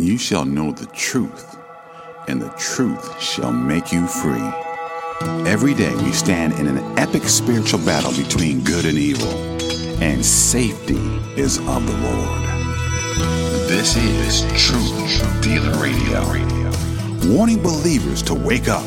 and you shall know the truth, and the truth shall make you free. Every day we stand in an epic spiritual battle between good and evil, and safety is of the Lord. This is Truth Dealer Radio. Warning believers to wake up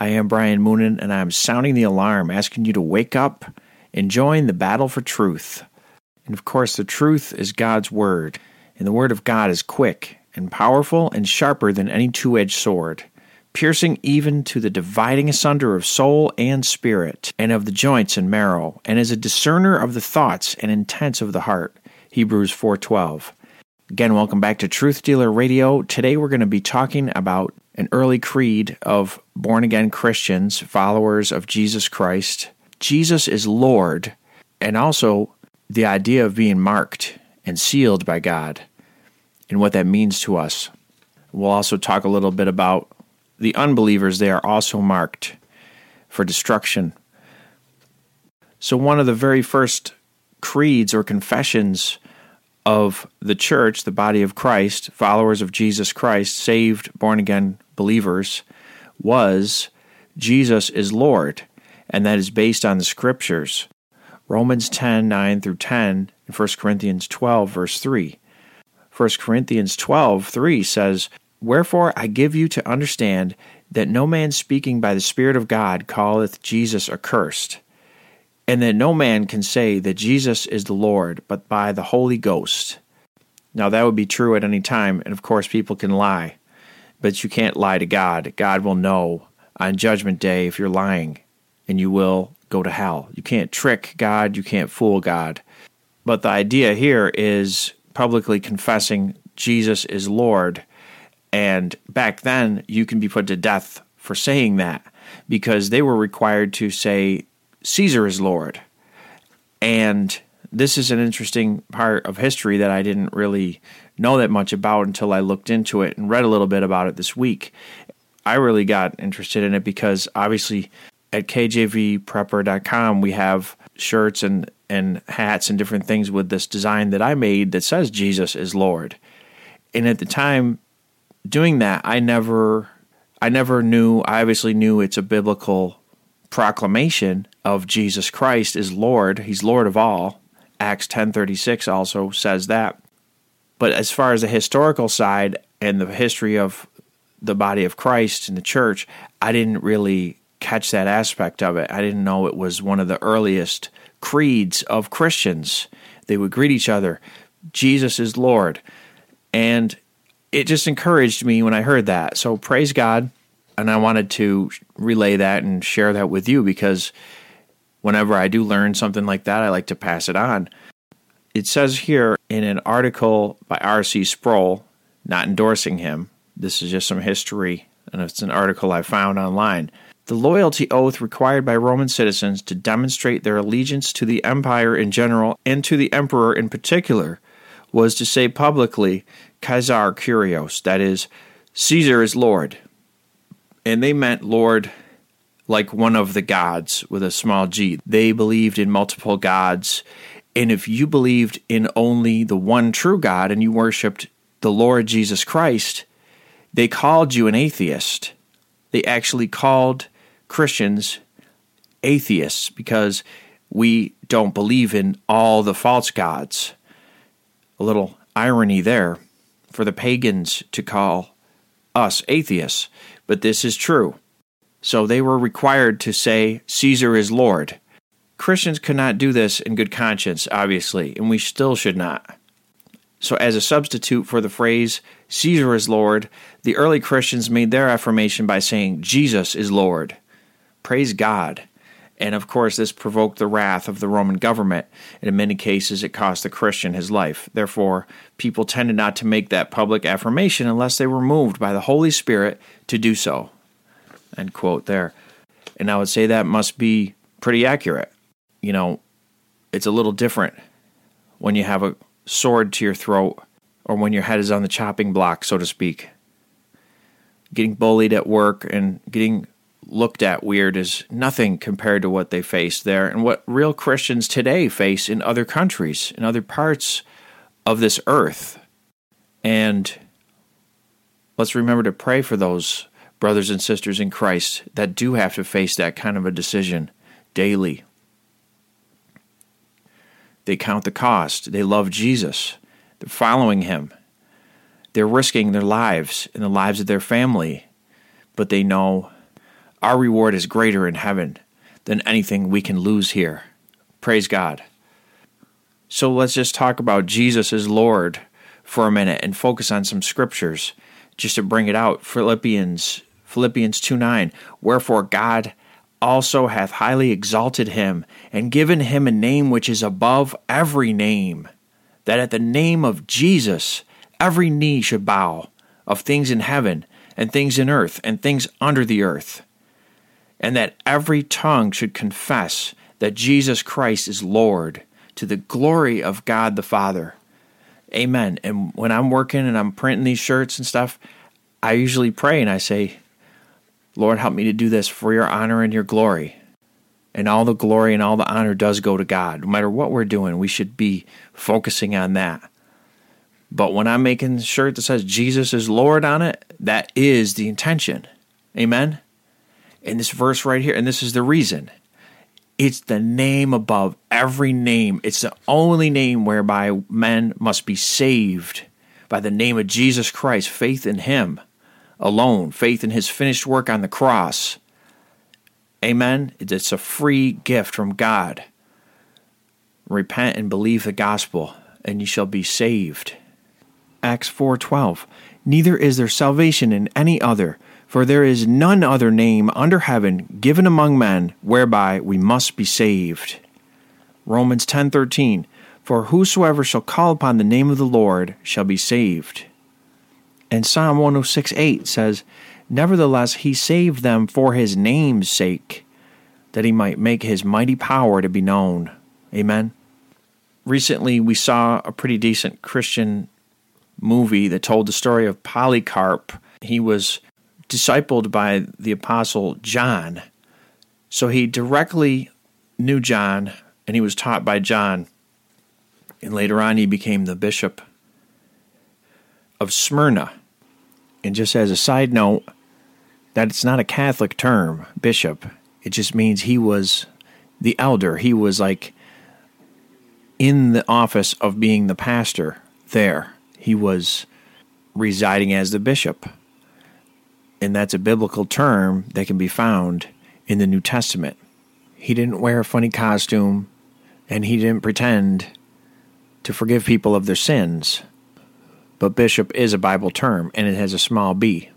I am Brian Moonen, and I'm sounding the alarm, asking you to wake up and join the battle for truth. And of course, the truth is God's Word, and the Word of God is quick and powerful and sharper than any two edged sword, piercing even to the dividing asunder of soul and spirit, and of the joints and marrow, and is a discerner of the thoughts and intents of the heart. Hebrews 4:12. Again, welcome back to Truth Dealer Radio. Today we're going to be talking about an early creed of born again Christians, followers of Jesus Christ. Jesus is Lord, and also the idea of being marked and sealed by God and what that means to us. We'll also talk a little bit about the unbelievers. They are also marked for destruction. So, one of the very first creeds or confessions of the church, the body of Christ, followers of Jesus Christ, saved, born again believers, was Jesus is Lord, and that is based on the scriptures. Romans 10 9 through 10, and 1 Corinthians 12, verse 3. 1 Corinthians 12 3 says, Wherefore I give you to understand that no man speaking by the Spirit of God calleth Jesus accursed and that no man can say that Jesus is the Lord but by the Holy Ghost. Now, that would be true at any time, and of course, people can lie, but you can't lie to God. God will know on Judgment Day if you're lying, and you will go to hell. You can't trick God, you can't fool God. But the idea here is publicly confessing Jesus is Lord, and back then, you can be put to death for saying that because they were required to say Caesar is Lord. And this is an interesting part of history that I didn't really know that much about until I looked into it and read a little bit about it this week. I really got interested in it because obviously at kjvprepper.com we have shirts and, and hats and different things with this design that I made that says Jesus is Lord. And at the time doing that, I never I never knew I obviously knew it's a biblical proclamation of Jesus Christ is Lord. He's Lord of all. Acts 10:36 also says that. But as far as the historical side and the history of the body of Christ in the church, I didn't really catch that aspect of it. I didn't know it was one of the earliest creeds of Christians. They would greet each other, Jesus is Lord. And it just encouraged me when I heard that. So praise God and I wanted to relay that and share that with you because whenever I do learn something like that, I like to pass it on. It says here in an article by R.C. Sproul, not endorsing him, this is just some history, and it's an article I found online. The loyalty oath required by Roman citizens to demonstrate their allegiance to the empire in general and to the emperor in particular was to say publicly, Caesar Kurios, that is, Caesar is Lord and they meant Lord like one of the gods with a small g. They believed in multiple gods. And if you believed in only the one true God and you worshiped the Lord Jesus Christ, they called you an atheist. They actually called Christians atheists because we don't believe in all the false gods. A little irony there for the pagans to call us atheists but this is true. So they were required to say, Caesar is Lord. Christians could not do this in good conscience, obviously, and we still should not. So, as a substitute for the phrase, Caesar is Lord, the early Christians made their affirmation by saying, Jesus is Lord. Praise God. And of course, this provoked the wrath of the Roman government, and in many cases, it cost the Christian his life. Therefore, people tended not to make that public affirmation unless they were moved by the Holy Spirit to do so. End quote there. And I would say that must be pretty accurate. You know, it's a little different when you have a sword to your throat or when your head is on the chopping block, so to speak. Getting bullied at work and getting looked at weird is nothing compared to what they face there and what real Christians today face in other countries, in other parts of this earth. And let's remember to pray for those brothers and sisters in Christ that do have to face that kind of a decision daily. They count the cost. They love Jesus. They're following him. They're risking their lives and the lives of their family. But they know our reward is greater in heaven than anything we can lose here. Praise God. So let's just talk about Jesus as Lord for a minute and focus on some scriptures just to bring it out. Philippians Philippians 2 9. Wherefore God also hath highly exalted him, and given him a name which is above every name, that at the name of Jesus every knee should bow, of things in heaven, and things in earth, and things under the earth, and that every tongue should confess that Jesus Christ is Lord, to the glory of God the Father. Amen. And when I'm working and I'm printing these shirts and stuff, I usually pray and I say, Lord, help me to do this for your honor and your glory. And all the glory and all the honor does go to God. No matter what we're doing, we should be focusing on that. But when I'm making a shirt that says Jesus is Lord on it, that is the intention. Amen? In this verse right here, and this is the reason. It's the name above every name. It's the only name whereby men must be saved by the name of Jesus Christ, faith in Him alone, faith in his finished work on the cross. Amen. It's a free gift from God. Repent and believe the gospel, and you shall be saved. Acts 4:12 Neither is there salvation in any other, for there is none other name under heaven given among men whereby we must be saved. Romans 10:13 For whosoever shall call upon the name of the Lord shall be saved. And Psalm 106 8 says, Nevertheless, he saved them for his name's sake, that he might make his mighty power to be known. Amen. Recently, we saw a pretty decent Christian movie that told the story of Polycarp. He was discipled by the apostle John. So he directly knew John and he was taught by John. And later on, he became the bishop of Smyrna. And just as a side note, that it's not a Catholic term, bishop. It just means he was the elder. He was like in the office of being the pastor there. He was residing as the bishop. And that's a biblical term that can be found in the New Testament. He didn't wear a funny costume and he didn't pretend to forgive people of their sins but bishop is a Bible term and it has a small b.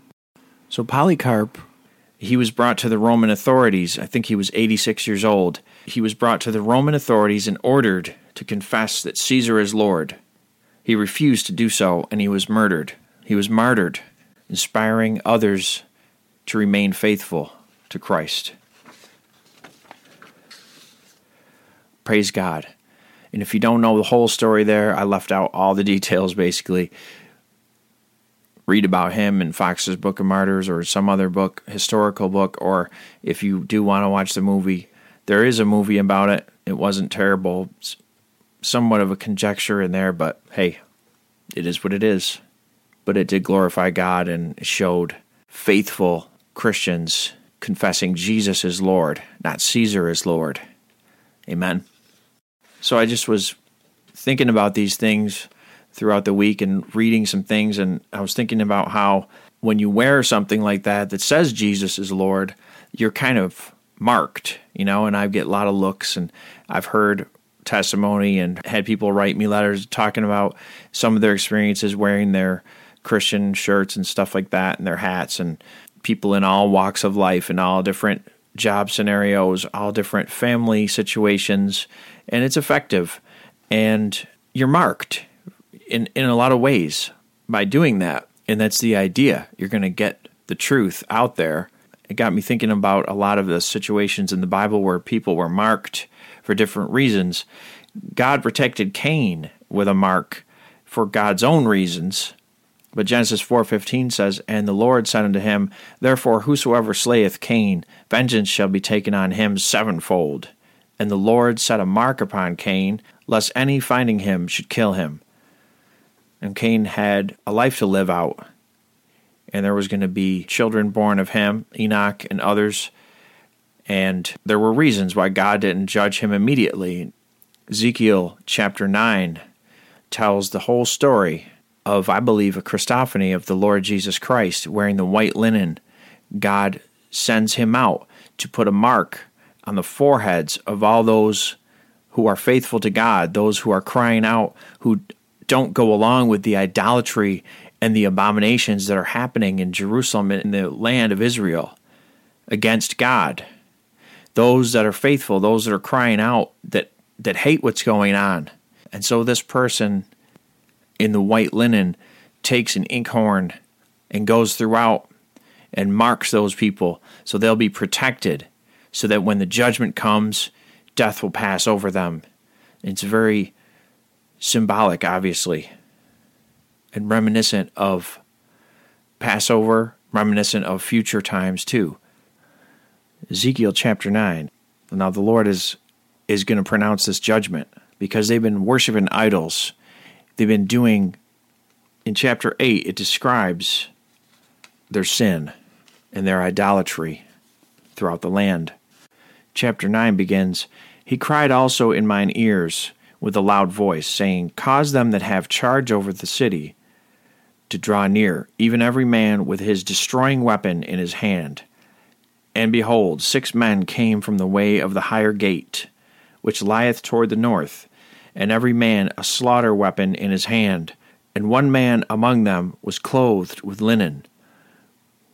So Polycarp, he was brought to the Roman authorities. I think he was 86 years old. He was brought to the Roman authorities and ordered to confess that Caesar is Lord. He refused to do so and he was murdered. He was martyred, inspiring others to remain faithful to Christ. Praise God. And if you don't know the whole story there, I left out all the details basically. Read about him in Fox's Book of Martyrs or some other book, historical book, or if you do want to watch the movie, there is a movie about it. It wasn't terrible. It's somewhat of a conjecture in there, but hey, it is what it is. But it did glorify God and showed faithful Christians confessing Jesus is Lord, not Caesar is Lord. Amen. So I just was thinking about these things throughout the week and reading some things, and I was thinking about how when you wear something like that that says Jesus is Lord, you're kind of marked, you know, and I get a lot of looks, and I've heard testimony and had people write me letters talking about some of their experiences wearing their Christian shirts and stuff like that and their hats and people in all walks of life and all different job scenarios, all different family situations, and it's effective. And you're marked in, in a lot of ways by doing that. And that's the idea. You're going to get the truth out there. It got me thinking about a lot of the situations in the Bible where people were marked for different reasons. God protected Cain with a mark for God's own reasons. But Genesis 4:15 says, "And the Lord said unto him, Therefore whosoever slayeth Cain, vengeance shall be taken on him sevenfold. And the Lord set a mark upon Cain, lest any finding him should kill him." And Cain had a life to live out. And there was going to be children born of him, Enoch and others. And there were reasons why God didn't judge him immediately. Ezekiel chapter 9 tells the whole story of, I believe, a Christophany of the Lord Jesus Christ wearing the white linen. God sends him out to put a mark on the foreheads of all those who are faithful to God, those who are crying out, who don't go along with the idolatry and the abominations that are happening in Jerusalem in the land of Israel against God. Those that are faithful, those that are crying out that that hate what's going on. And so this person in the white linen takes an inkhorn and goes throughout and marks those people so they'll be protected so that when the judgment comes, death will pass over them. It's very symbolic, obviously, and reminiscent of Passover, reminiscent of future times too. Ezekiel chapter 9. Now the Lord is is going to pronounce this judgment because they've been worshiping idols. They've been doing, in chapter 8, it describes their sin and their idolatry throughout the land. Chapter 9 begins He cried also in mine ears with a loud voice, saying, Cause them that have charge over the city to draw near, even every man with his destroying weapon in his hand. And behold, six men came from the way of the higher gate which lieth toward the north, and every man a slaughter weapon in his hand. And one man among them was clothed with linen,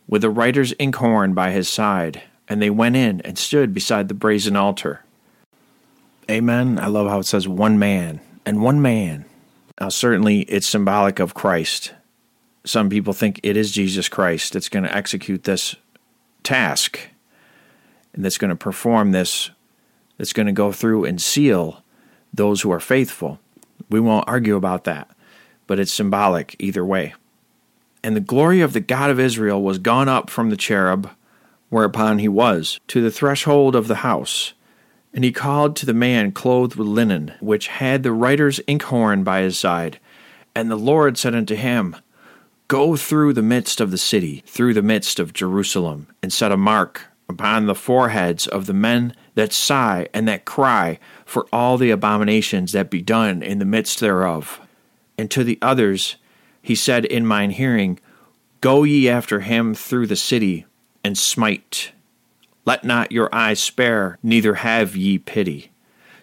with a writer's inkhorn by his side. And they went in and stood beside the brazen altar. Amen. I love how it says one man, and one man. Now, certainly it's symbolic of Christ. Some people think it is Jesus Christ that's going to execute this task and that's going to perform this that's going to go through and seal those who are faithful. We won't argue about that, but it's symbolic either way. And the glory of the God of Israel was gone up from the cherub, whereupon he was, to the threshold of the house. And he called to the man clothed with linen, which had the writer's inkhorn by his side. And the Lord said unto him, Go through the midst of the city, through the midst of Jerusalem, and set a mark upon the foreheads of the men that sigh and that cry for all the abominations that be done in the midst thereof. And to the others he said in mine hearing, Go ye after him through the city, and smite. Let not your eyes spare, neither have ye pity.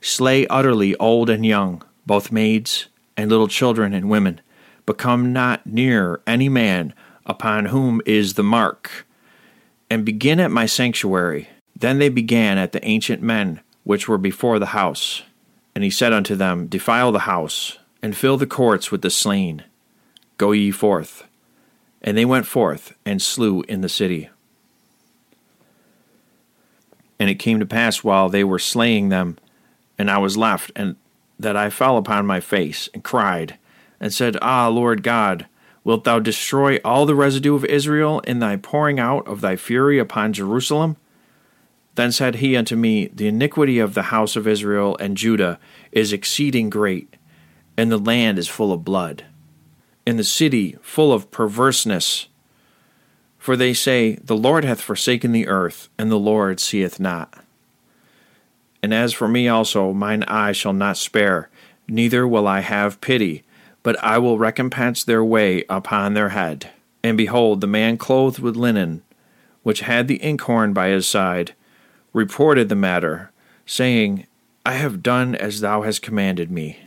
Slay utterly old and young, both maids and little children and women, but come not near any man upon whom is the mark. And begin at my sanctuary, then they began at the ancient men which were before the house. And he said unto them, Defile the house, and fill the courts with the slain. Go ye forth. And they went forth, and slew in the city. And it came to pass while they were slaying them, and I was left, and that I fell upon my face, and cried, and said, Ah, Lord God, wilt thou destroy all the residue of Israel in thy pouring out of thy fury upon Jerusalem? Then said he unto me, The iniquity of the house of Israel and Judah is exceeding great, and the land is full of blood, and the city full of perverseness. For they say, The Lord hath forsaken the earth, and the Lord seeth not. And as for me also, mine eye shall not spare, neither will I have pity, but I will recompense their way upon their head. And behold, the man clothed with linen, which had the inkhorn by his side, reported the matter, saying, I have done as thou hast commanded me.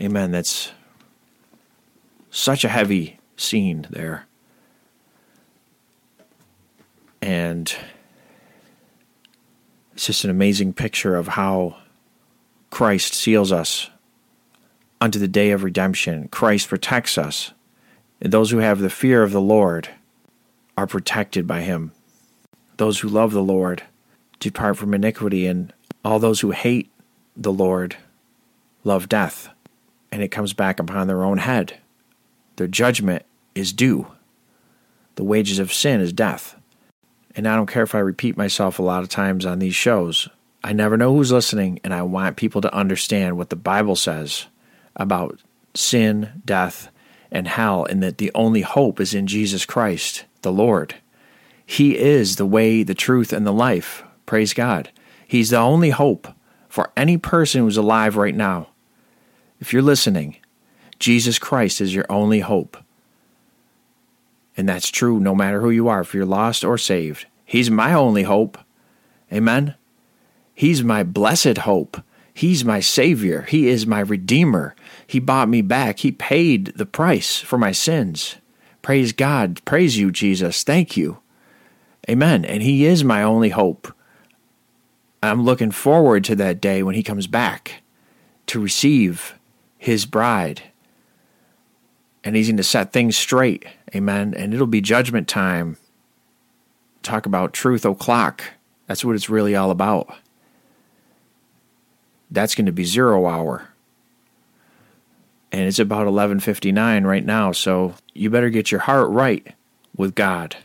Amen. That's such a heavy scene there. And it's just an amazing picture of how Christ seals us unto the day of redemption. Christ protects us. And those who have the fear of the Lord are protected by him. Those who love the Lord depart from iniquity, and all those who hate the Lord love death. And it comes back upon their own head. Their judgment is due. The wages of sin is death. And I don't care if I repeat myself a lot of times on these shows. I never know who's listening, and I want people to understand what the Bible says about sin, death, and hell, and that the only hope is in Jesus Christ, the Lord. He is the way, the truth, and the life. Praise God. He's the only hope for any person who's alive right now. If you're listening, Jesus Christ is your only hope. And that's true no matter who you are, if you're lost or saved. He's my only hope. Amen. He's my blessed hope. He's my Savior. He is my Redeemer. He bought me back. He paid the price for my sins. Praise God. Praise you, Jesus. Thank you. Amen. And He is my only hope. I'm looking forward to that day when He comes back to receive His bride. And He's going to set things straight. Amen. And it'll be judgment time. Talk about truth o'clock. That's what it's really all about. That's going to be zero hour. And it's about 11:59 right now, so you better get your heart right with God.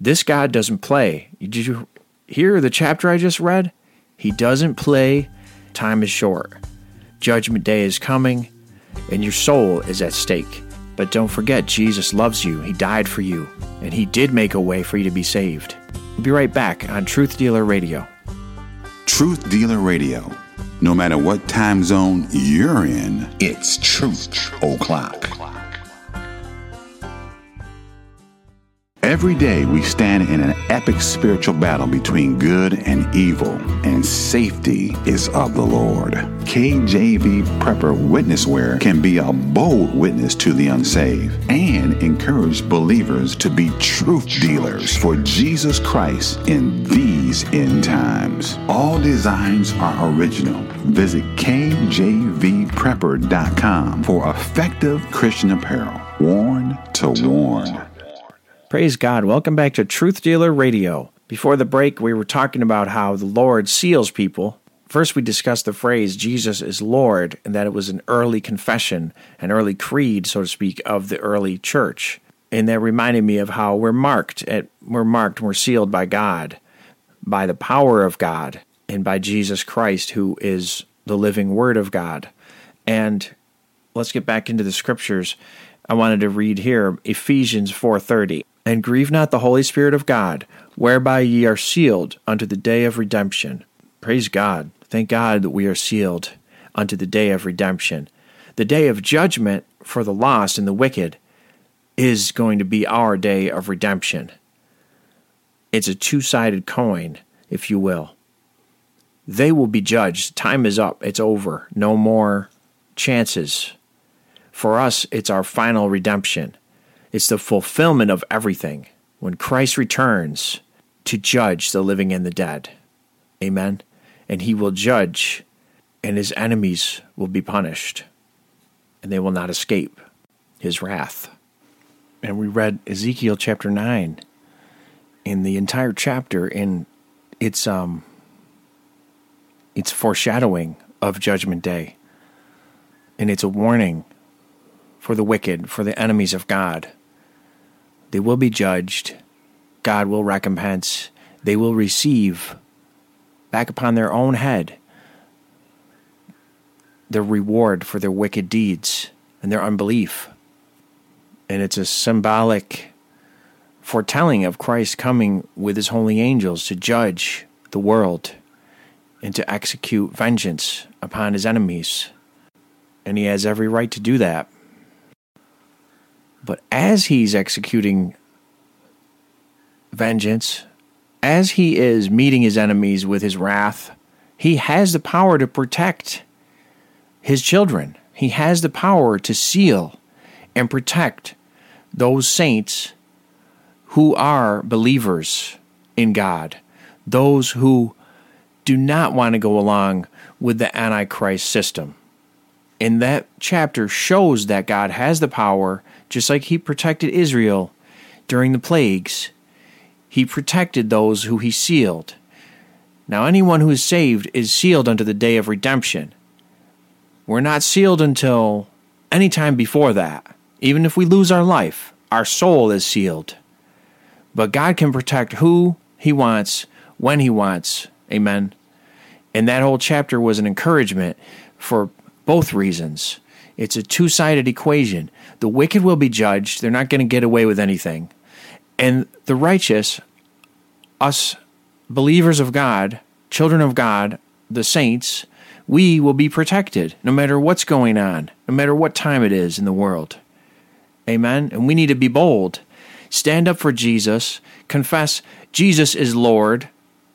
This God doesn't play. Did you hear the chapter I just read? He doesn't play. Time is short. Judgment day is coming, and your soul is at stake. But don't forget, Jesus loves you. He died for you, and He did make a way for you to be saved. We'll be right back on Truth Dealer Radio. Truth Dealer Radio. No matter what time zone you're in, it's Truth O'Clock. Every day we stand in an epic spiritual battle between good and evil, and safety is of the Lord. KJV Prepper Witness Wear can be a bold witness to the unsaved and encourage believers to be truth dealers for Jesus Christ in these end times. All designs are original. Visit KJVPrepper.com for effective Christian apparel, worn to warn. Praise God. Welcome back to Truth Dealer Radio. Before the break, we were talking about how the Lord seals people. First, we discussed the phrase Jesus is Lord, and that it was an early confession, an early creed, so to speak, of the early church. And that reminded me of how we're marked at we're marked, we're sealed by God, by the power of God, and by Jesus Christ, who is the living word of God. And let's get back into the scriptures. I wanted to read here Ephesians 4:30. And grieve not the Holy Spirit of God, whereby ye are sealed unto the day of redemption. Praise God. Thank God that we are sealed unto the day of redemption. The day of judgment for the lost and the wicked is going to be our day of redemption. It's a two sided coin, if you will. They will be judged. Time is up. It's over. No more chances. For us, it's our final redemption. It's the fulfillment of everything when Christ returns to judge the living and the dead. Amen. And he will judge, and his enemies will be punished, and they will not escape his wrath. And we read Ezekiel chapter 9 in the entire chapter, and it's um it's foreshadowing of judgment day. And it's a warning for the wicked, for the enemies of God. They will be judged. God will recompense. They will receive back upon their own head the reward for their wicked deeds and their unbelief. And it's a symbolic foretelling of Christ coming with his holy angels to judge the world and to execute vengeance upon his enemies. And he has every right to do that. But as he's executing vengeance, as he is meeting his enemies with his wrath, he has the power to protect his children. He has the power to seal and protect those saints who are believers in God, those who do not want to go along with the Antichrist system. And that chapter shows that God has the power, just like He protected Israel during the plagues. He protected those who He sealed. Now, anyone who is saved is sealed unto the day of redemption. We're not sealed until any time before that. Even if we lose our life, our soul is sealed. But God can protect who He wants, when He wants. Amen. And that whole chapter was an encouragement for both reasons. It's a two sided equation. The wicked will be judged, they're not going to get away with anything. And the righteous, us believers of God, children of God, the saints, we will be protected no matter what's going on, no matter what time it is in the world. Amen. And we need to be bold. Stand up for Jesus. Confess Jesus is Lord,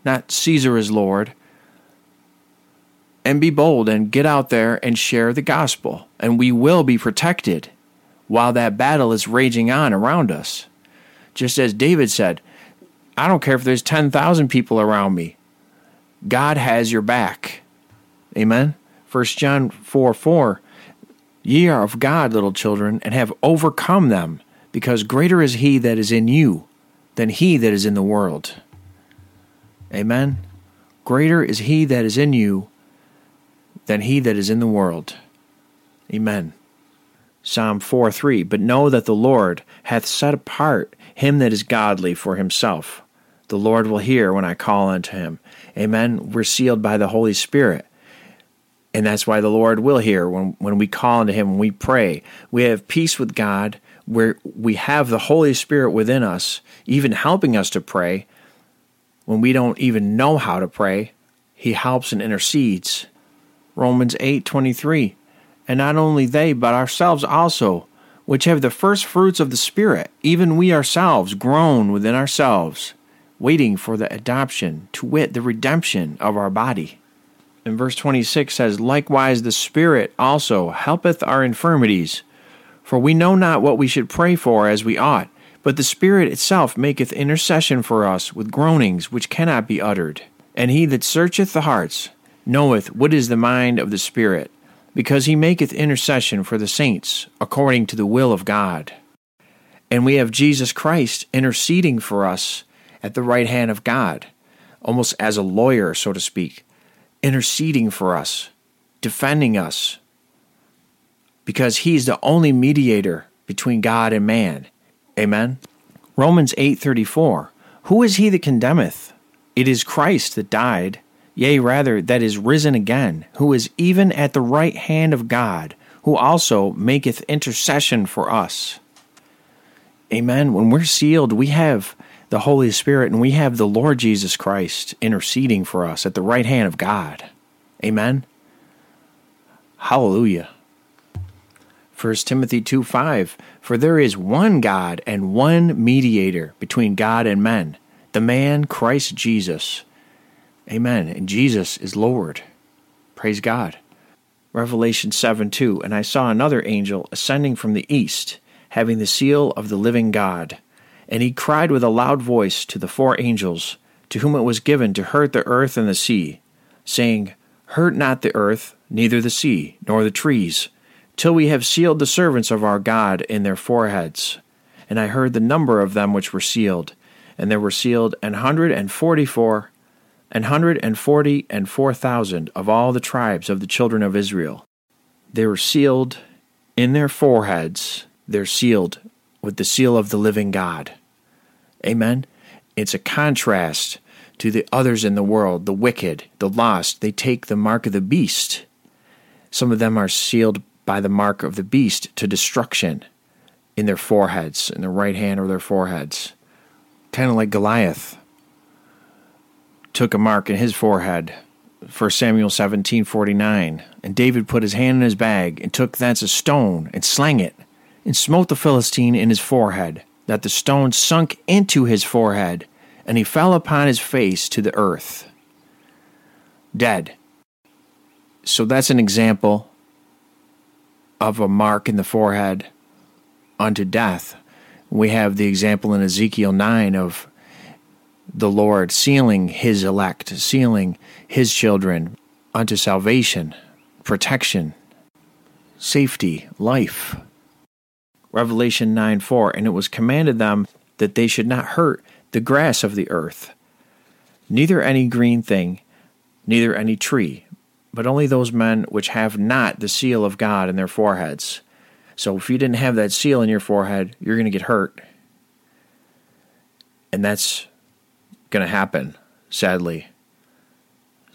not Caesar is Lord. And be bold and get out there and share the gospel. And we will be protected while that battle is raging on around us. Just as David said, I don't care if there's 10,000 people around me. God has your back. Amen. 1 John 4 4 Ye are of God, little children, and have overcome them, because greater is he that is in you than he that is in the world. Amen. Greater is he that is in you than he that is in the world. Amen. Psalm 4 3 But know that the Lord hath set apart him that is godly for himself. The Lord will hear when I call unto him. Amen. We're sealed by the Holy Spirit. And that's why the Lord will hear when, when we call unto Him, when we pray. We have peace with God, where we have the Holy Spirit within us, even helping us to pray. When we don't even know how to pray, He helps and intercedes. Romans 8 23. And not only they, but ourselves also, which have the first fruits of the Spirit, even we ourselves groan within ourselves, waiting for the adoption, to wit, the redemption of our body and verse 26 says, Likewise the Spirit also helpeth our infirmities. For we know not what we should pray for as we ought, but the Spirit itself maketh intercession for us with groanings which cannot be uttered. And he that searcheth the hearts knoweth what is the mind of the Spirit, because he maketh intercession for the saints according to the will of God. And we have Jesus Christ interceding for us at the right hand of God, almost as a lawyer, so to speak interceding for us, defending us, because he's the only mediator between God and man. Amen. Romans 8:34 Who is he that condemneth? It is Christ that died, yea rather that is risen again, who is even at the right hand of God, who also maketh intercession for us. Amen. When we're sealed, we have the Holy Spirit, and we have the Lord Jesus Christ interceding for us at the right hand of God. Amen. Hallelujah. 1 Timothy 2 5 For there is one God and one mediator between God and men, the man Christ Jesus. Amen. And Jesus is Lord. Praise God. Revelation 7 2 And I saw another angel ascending from the east, having the seal of the living God. And he cried with a loud voice to the four angels, to whom it was given to hurt the earth and the sea, saying, Hurt not the earth, neither the sea, nor the trees, till we have sealed the servants of our God in their foreheads. And I heard the number of them which were sealed, and there were sealed an hundred and forty four, an hundred and forty and four thousand of all the tribes of the children of Israel. They were sealed in their foreheads, they're sealed with the seal of the living God. Amen. It's a contrast to the others in the world, the wicked, the lost. They take the mark of the beast. Some of them are sealed by the mark of the beast to destruction in their foreheads, in their right hand or their foreheads. Kind of like Goliath took a mark in his forehead. 1 Samuel 17:49 And David put his hand in his bag and took thence a stone and slang it and smote the Philistine in his forehead that the stone sunk into his forehead, and he fell upon his face to the earth, dead. So that's an example of a mark in the forehead unto death. We have the example in Ezekiel 9 of the Lord, sealing his elect, sealing his children unto salvation, protection, safety, life. Revelation 9 4, and it was commanded them that they should not hurt the grass of the earth, neither any green thing, neither any tree, but only those men which have not the seal of God in their foreheads. So if you didn't have that seal in your forehead, you're going to get hurt. And that's going to happen, sadly.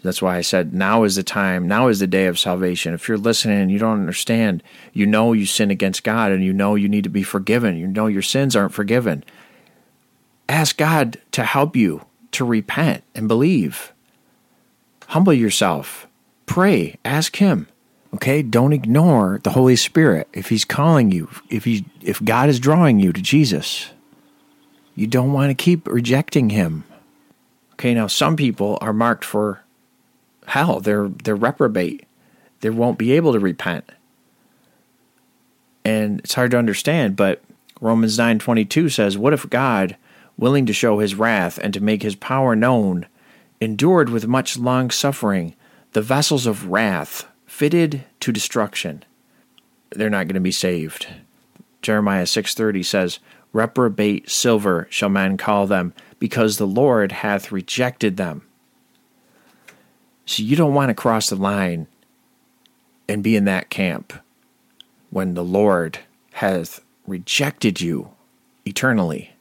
That's why I said now is the time, now is the day of salvation. If you're listening and you don't understand, you know you sin against God and you know you need to be forgiven. You know your sins aren't forgiven. Ask God to help you to repent and believe. Humble yourself. Pray. Ask Him. Okay? Don't ignore the Holy Spirit. If He's calling you, if He if God is drawing you to Jesus, you don't want to keep rejecting Him. Okay, now some people are marked for hell. They're they're reprobate. They won't be able to repent. And it's hard to understand, but Romans 9:22 says, "What if God, willing to show his wrath and to make his power known, endured with much long suffering the vessels of wrath fitted to destruction?" They're not going to be saved. Jeremiah 6:30 says, "Reprobate silver shall men call them, because the Lord hath rejected them." So you don't want to cross the line and be in that camp when the Lord has rejected you eternally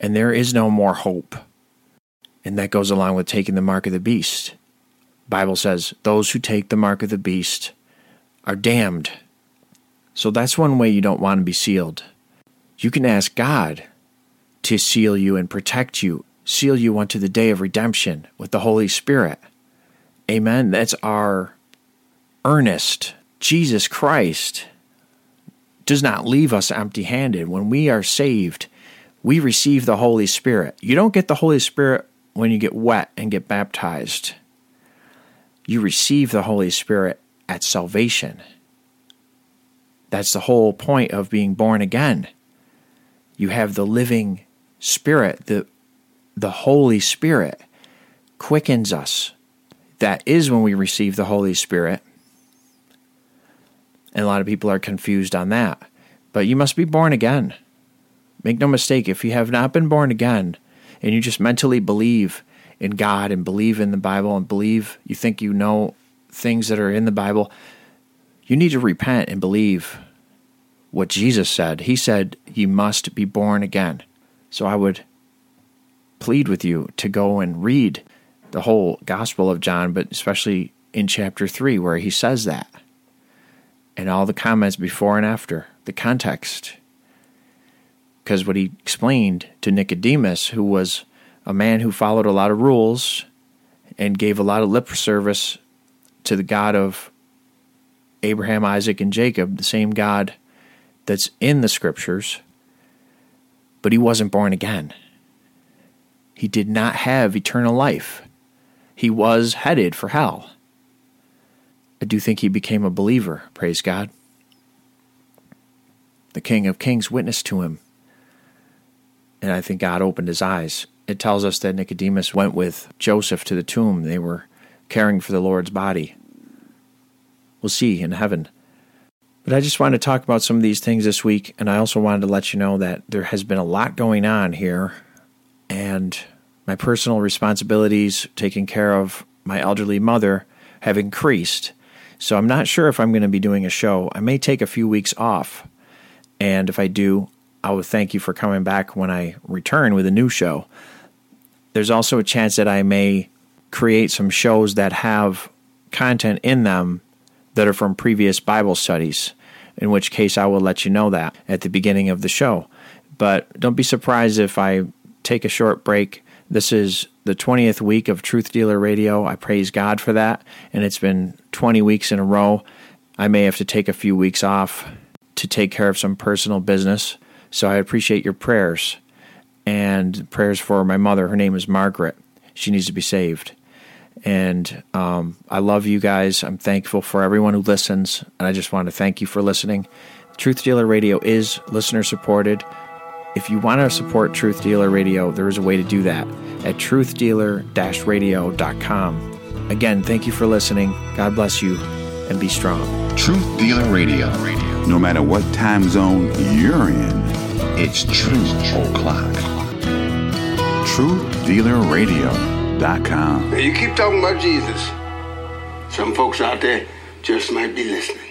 and there is no more hope. And that goes along with taking the mark of the beast. Bible says those who take the mark of the beast are damned. So that's one way you don't want to be sealed. You can ask God to seal you and protect you, seal you unto the day of redemption with the Holy Spirit. Amen. That's our earnest. Jesus Christ does not leave us empty handed. When we are saved, we receive the Holy Spirit. You don't get the Holy Spirit when you get wet and get baptized. You receive the Holy Spirit at salvation. That's the whole point of being born again. You have the living Spirit, the, the Holy Spirit quickens us that is when we receive the Holy Spirit. And a lot of people are confused on that. But you must be born again. Make no mistake, if you have not been born again and you just mentally believe in God and believe in the Bible and believe you think you know things that are in the Bible, you need to repent and believe what Jesus said. He said, You must be born again. So I would plead with you to go and read the whole Gospel of John, but especially in chapter 3, where he says that. And all the comments before and after, the context. Because what he explained to Nicodemus, who was a man who followed a lot of rules and gave a lot of lip service to the God of Abraham, Isaac, and Jacob, the same God that's in the scriptures, but he wasn't born again. He did not have eternal life he was headed for hell. I do think he became a believer, praise God. The King of Kings witnessed to him, and I think God opened his eyes. It tells us that Nicodemus went with Joseph to the tomb. They were caring for the Lord's body. We'll see in heaven. But I just wanted to talk about some of these things this week, and I also wanted to let you know that there has been a lot going on here, and my personal responsibilities, taking care of my elderly mother, have increased. So I'm not sure if I'm going to be doing a show. I may take a few weeks off. And if I do, I will thank you for coming back when I return with a new show. There's also a chance that I may create some shows that have content in them that are from previous Bible studies, in which case I will let you know that at the beginning of the show. But don't be surprised if I take a short break this is the 20th week of Truth Dealer Radio. I praise God for that. And it's been 20 weeks in a row. I may have to take a few weeks off to take care of some personal business. So I appreciate your prayers and prayers for my mother. Her name is Margaret. She needs to be saved. And um, I love you guys. I'm thankful for everyone who listens. And I just want to thank you for listening. Truth Dealer Radio is listener supported. If you want to support Truth Dealer Radio, there is a way to do that at truthdealer-radio.com. Again, thank you for listening. God bless you and be strong. Truth Dealer Radio. No matter what time zone you're in, it's Truth O'Clock. TruthDealerRadio.com. You keep talking about Jesus. Some folks out there just might be listening.